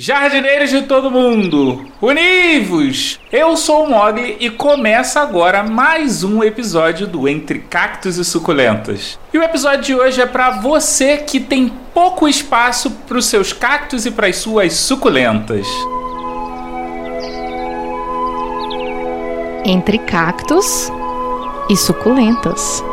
Jardineiros de todo mundo, univos! Eu sou o Mogli e começa agora mais um episódio do Entre Cactos e Suculentas. E o episódio de hoje é para você que tem pouco espaço para os seus cactos e para as suas suculentas. Entre cactos e suculentas.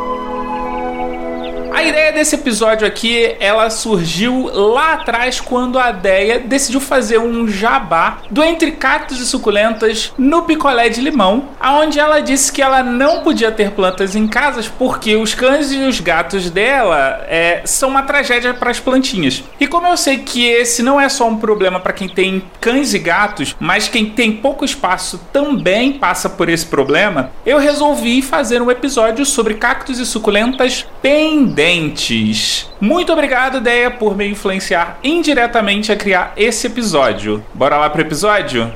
A ideia desse episódio aqui, ela surgiu lá atrás quando a Deia decidiu fazer um jabá do Entre Cactos e Suculentas no picolé de limão, aonde ela disse que ela não podia ter plantas em casas porque os cães e os gatos dela é, são uma tragédia para as plantinhas. E como eu sei que esse não é só um problema para quem tem cães e gatos, mas quem tem pouco espaço também passa por esse problema, eu resolvi fazer um episódio sobre cactos e suculentas pendentes muito obrigado, Deia, por me influenciar indiretamente a criar esse episódio. Bora lá pro episódio?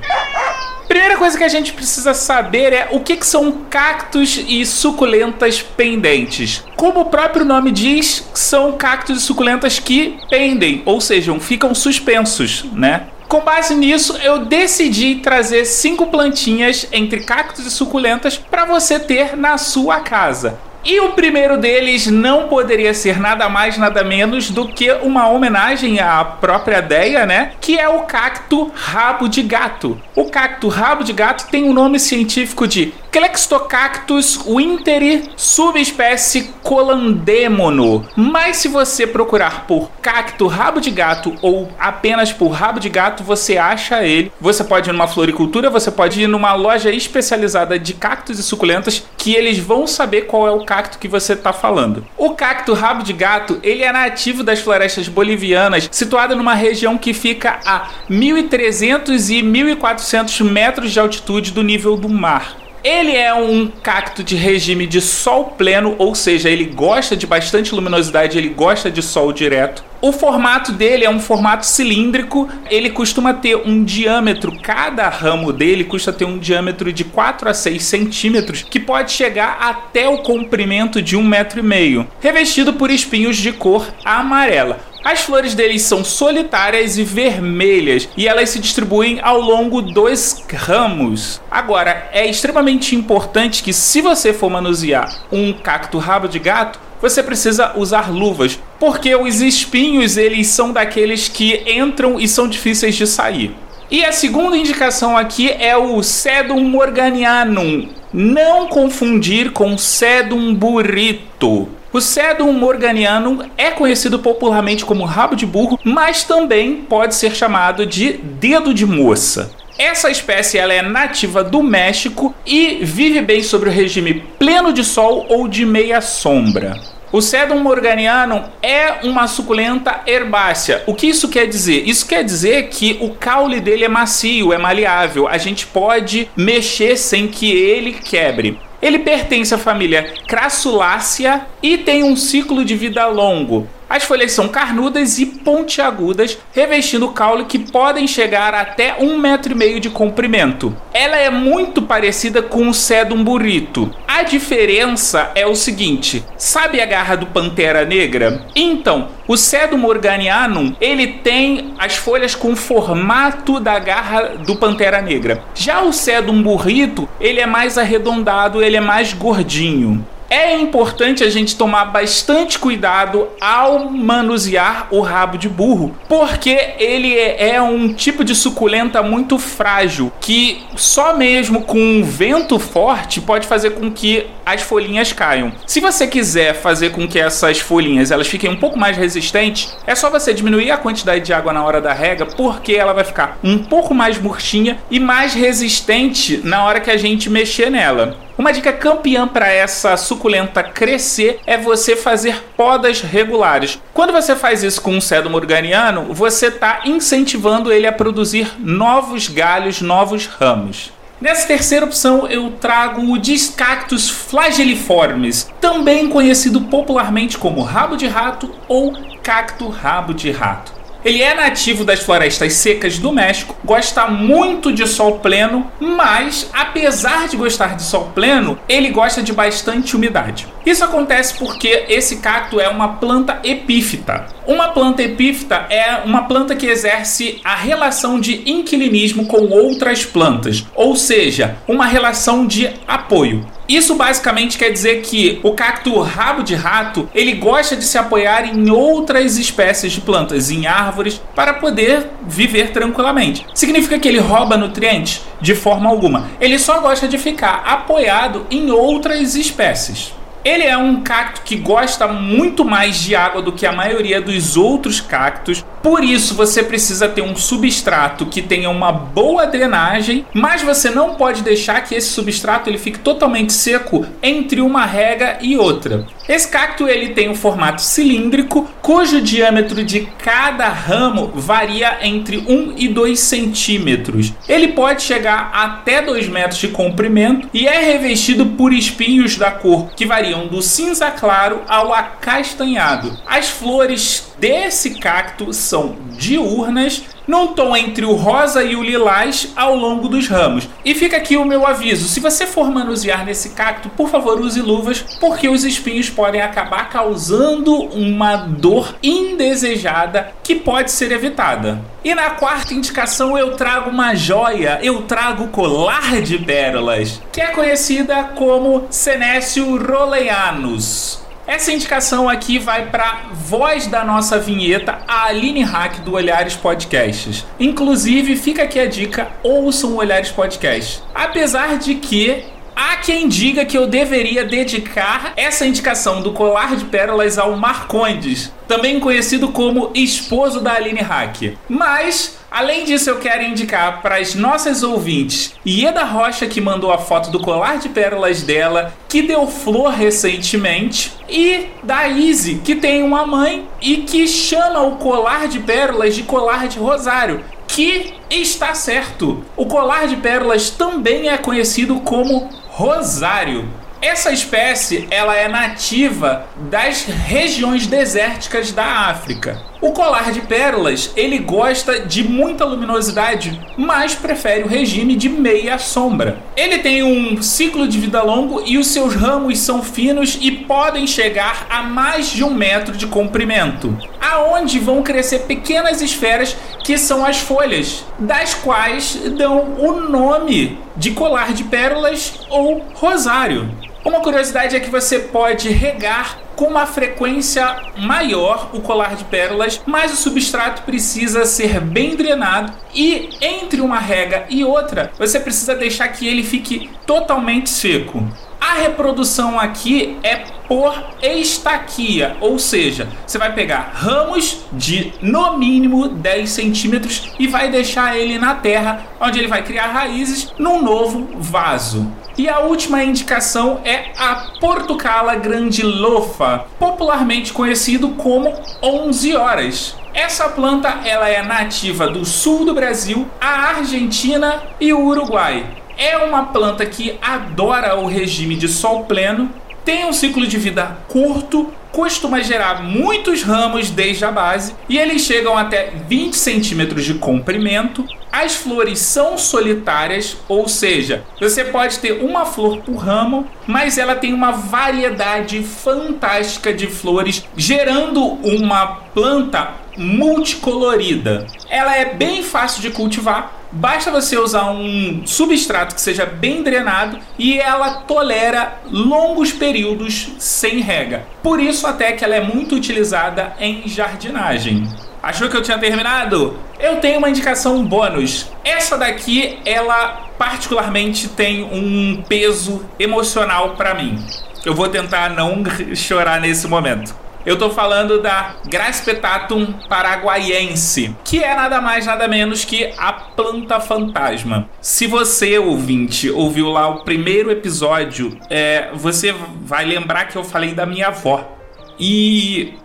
Primeira coisa que a gente precisa saber é o que, que, são cactos e suculentas pendentes. Como o próprio nome diz, são cactos e suculentas que pendem, ou seja, ficam suspensos, né? Com base nisso, eu decidi trazer cinco plantinhas entre cactos e suculentas para você ter na sua casa. E o primeiro deles não poderia ser nada mais, nada menos do que uma homenagem à própria Deia, né? Que é o cacto rabo de gato. O cacto rabo de gato tem o um nome científico de Clextocactus winteri, subespécie colandemono. Mas se você procurar por cacto rabo de gato ou apenas por rabo de gato, você acha ele. Você pode ir numa floricultura, você pode ir numa loja especializada de cactos e suculentas que eles vão saber qual é o cacto que você está falando. O cacto rabo de gato, ele é nativo das florestas bolivianas, situado numa região que fica a 1.300 e 1.400 metros de altitude do nível do mar. Ele é um cacto de regime de sol pleno, ou seja, ele gosta de bastante luminosidade, ele gosta de sol direto. O formato dele é um formato cilíndrico, ele costuma ter um diâmetro, cada ramo dele custa ter um diâmetro de 4 a 6 centímetros, que pode chegar até o comprimento de um metro e meio, revestido por espinhos de cor amarela. As flores deles são solitárias e vermelhas e elas se distribuem ao longo dos ramos. Agora, é extremamente importante que se você for manusear um cacto rabo de gato, você precisa usar luvas, porque os espinhos eles são daqueles que entram e são difíceis de sair. E a segunda indicação aqui é o Sedum morganianum. Não confundir com Sedum burrito. O Sedum morganianum é conhecido popularmente como rabo de burro, mas também pode ser chamado de dedo de moça. Essa espécie ela é nativa do México e vive bem sobre o regime pleno de sol ou de meia sombra. O Sedum morganianum é uma suculenta herbácea. O que isso quer dizer? Isso quer dizer que o caule dele é macio, é maleável. A gente pode mexer sem que ele quebre. Ele pertence à família Crassulácea e tem um ciclo de vida longo. As folhas são carnudas e pontiagudas, revestindo caule que podem chegar até um metro e meio de comprimento. Ela é muito parecida com o sedum burrito. A diferença é o seguinte: sabe a garra do pantera negra? Então, o sedum organianum ele tem as folhas com o formato da garra do pantera negra. Já o sedum burrito ele é mais arredondado, ele é mais gordinho. É importante a gente tomar bastante cuidado ao manusear o rabo de burro, porque ele é, é um tipo de suculenta muito frágil que só mesmo com um vento forte pode fazer com que as folhinhas caiam. Se você quiser fazer com que essas folhinhas elas fiquem um pouco mais resistentes, é só você diminuir a quantidade de água na hora da rega, porque ela vai ficar um pouco mais murchinha e mais resistente na hora que a gente mexer nela. Uma dica campeã para essa suculenta crescer é você fazer podas regulares. Quando você faz isso com um sedum organiano, você está incentivando ele a produzir novos galhos, novos ramos. Nessa terceira opção eu trago o Discactus flageliformes, também conhecido popularmente como rabo de rato ou cacto rabo de rato. Ele é nativo das florestas secas do México, gosta muito de sol pleno, mas apesar de gostar de sol pleno, ele gosta de bastante umidade. Isso acontece porque esse cacto é uma planta epífita. Uma planta epífita é uma planta que exerce a relação de inquilinismo com outras plantas, ou seja, uma relação de apoio. Isso basicamente quer dizer que o cacto rabo de rato, ele gosta de se apoiar em outras espécies de plantas, em árvores, para poder viver tranquilamente. Significa que ele rouba nutrientes? De forma alguma. Ele só gosta de ficar apoiado em outras espécies. Ele é um cacto que gosta muito mais de água do que a maioria dos outros cactos. Por isso você precisa ter um substrato que tenha uma boa drenagem, mas você não pode deixar que esse substrato ele fique totalmente seco entre uma rega e outra. Esse cacto ele tem um formato cilíndrico, cujo diâmetro de cada ramo varia entre 1 e 2 centímetros. Ele pode chegar até 2 metros de comprimento e é revestido por espinhos da cor que variam do cinza claro ao acastanhado. As flores desse cacto são diurnas, num tom entre o rosa e o lilás ao longo dos ramos. E fica aqui o meu aviso: se você for manusear nesse cacto, por favor use luvas, porque os espinhos podem acabar causando uma dor indesejada que pode ser evitada. E na quarta indicação eu trago uma joia, eu trago colar de pérolas, que é conhecida como Senécio roleianus. Essa indicação aqui vai para voz da nossa vinheta, a Aline Hack do Olhares Podcasts. Inclusive, fica aqui a dica: ouçam o Olhares Podcast. Apesar de que Há quem diga que eu deveria dedicar essa indicação do colar de pérolas ao Marcondes, também conhecido como esposo da Aline Hack. Mas Além disso, eu quero indicar para as nossas ouvintes Ieda Rocha, que mandou a foto do colar de pérolas dela, que deu flor recentemente, e da Izzy, que tem uma mãe e que chama o colar de pérolas de colar de rosário. Que está certo. O colar de pérolas também é conhecido como rosário. Essa espécie ela é nativa das regiões desérticas da África. O colar de pérolas ele gosta de muita luminosidade, mas prefere o regime de meia sombra. Ele tem um ciclo de vida longo e os seus ramos são finos e podem chegar a mais de um metro de comprimento, aonde vão crescer pequenas esferas que são as folhas, das quais dão o nome de colar de pérolas ou rosário. Uma curiosidade é que você pode regar com uma frequência maior o colar de pérolas, mas o substrato precisa ser bem drenado e entre uma rega e outra, você precisa deixar que ele fique totalmente seco. A reprodução aqui é por estaquia, ou seja, você vai pegar ramos de no mínimo 10 centímetros e vai deixar ele na terra, onde ele vai criar raízes num novo vaso. E a última indicação é a Portucala grandilofa, popularmente conhecido como 11 horas. Essa planta ela é nativa do sul do Brasil, a Argentina e o Uruguai. É uma planta que adora o regime de sol pleno, tem um ciclo de vida curto, costuma gerar muitos ramos desde a base e eles chegam até 20 centímetros de comprimento. As flores são solitárias, ou seja, você pode ter uma flor por ramo, mas ela tem uma variedade fantástica de flores, gerando uma planta multicolorida. Ela é bem fácil de cultivar, Basta você usar um substrato que seja bem drenado e ela tolera longos períodos sem rega. Por isso até que ela é muito utilizada em jardinagem. Achou que eu tinha terminado? Eu tenho uma indicação bônus. Essa daqui, ela particularmente tem um peso emocional para mim. Eu vou tentar não chorar nesse momento. Eu tô falando da Graspetatum paraguaiense, que é nada mais nada menos que a planta fantasma. Se você, ouvinte, ouviu lá o primeiro episódio, é, você vai lembrar que eu falei da minha avó. E.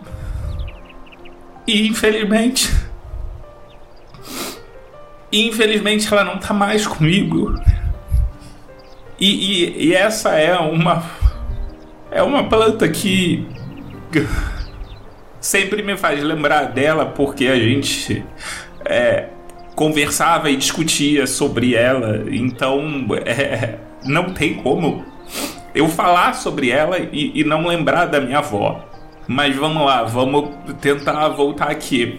E infelizmente. Infelizmente ela não tá mais comigo. E, e, e essa é uma. É uma planta que sempre me faz lembrar dela porque a gente é, conversava e discutia sobre ela. Então, é, não tem como eu falar sobre ela e, e não lembrar da minha avó. Mas vamos lá, vamos tentar voltar aqui.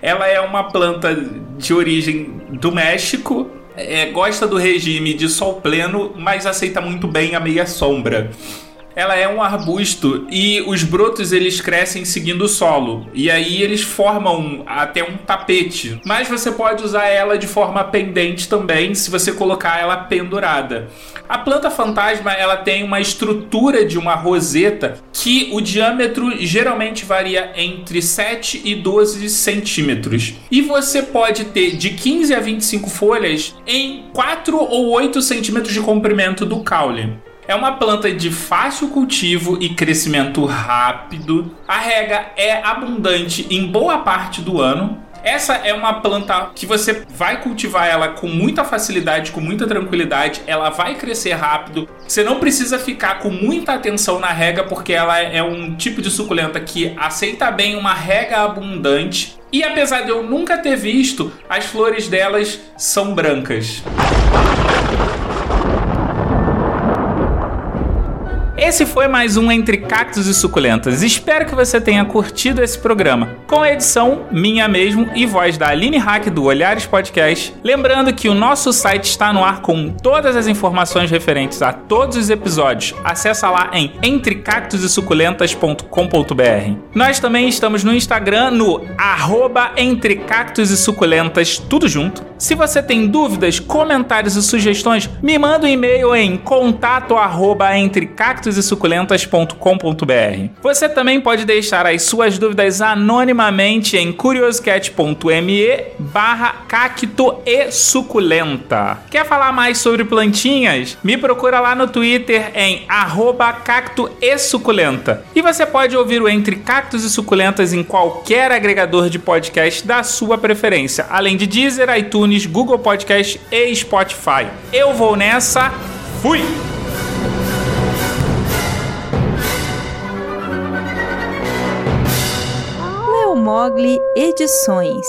Ela é uma planta de origem do México, é, gosta do regime de sol pleno, mas aceita muito bem a meia sombra ela é um arbusto e os brotos eles crescem seguindo o solo. E aí eles formam até um tapete. Mas você pode usar ela de forma pendente também, se você colocar ela pendurada. A planta fantasma ela tem uma estrutura de uma roseta que o diâmetro geralmente varia entre 7 e 12 centímetros. E você pode ter de 15 a 25 folhas em 4 ou 8 centímetros de comprimento do caule. É uma planta de fácil cultivo e crescimento rápido. A rega é abundante em boa parte do ano. Essa é uma planta que você vai cultivar ela com muita facilidade, com muita tranquilidade. Ela vai crescer rápido. Você não precisa ficar com muita atenção na rega, porque ela é um tipo de suculenta que aceita bem uma rega abundante. E apesar de eu nunca ter visto, as flores delas são brancas. Esse foi mais um Entre Cactos e Suculentas. Espero que você tenha curtido esse programa, com a edição minha mesmo e voz da Aline Hack do Olhares Podcast. Lembrando que o nosso site está no ar com todas as informações referentes a todos os episódios. Acesse lá em entrecactosesuculentas.com.br. Nós também estamos no Instagram no arroba Entre Cactos e Suculentas, tudo junto. Se você tem dúvidas, comentários e sugestões, me manda um e-mail em contato arroba entre cactos e suculentas.com.br. Você também pode deixar as suas dúvidas anonimamente em curioscat.me barra cacto e suculenta. Quer falar mais sobre plantinhas? Me procura lá no Twitter em arroba cacto e suculenta. E você pode ouvir o Entre Cactos e Suculentas em qualquer agregador de podcast da sua preferência, além de Deezer, iTunes, Google Podcast e Spotify. Eu vou nessa, fui! Mogli Edições.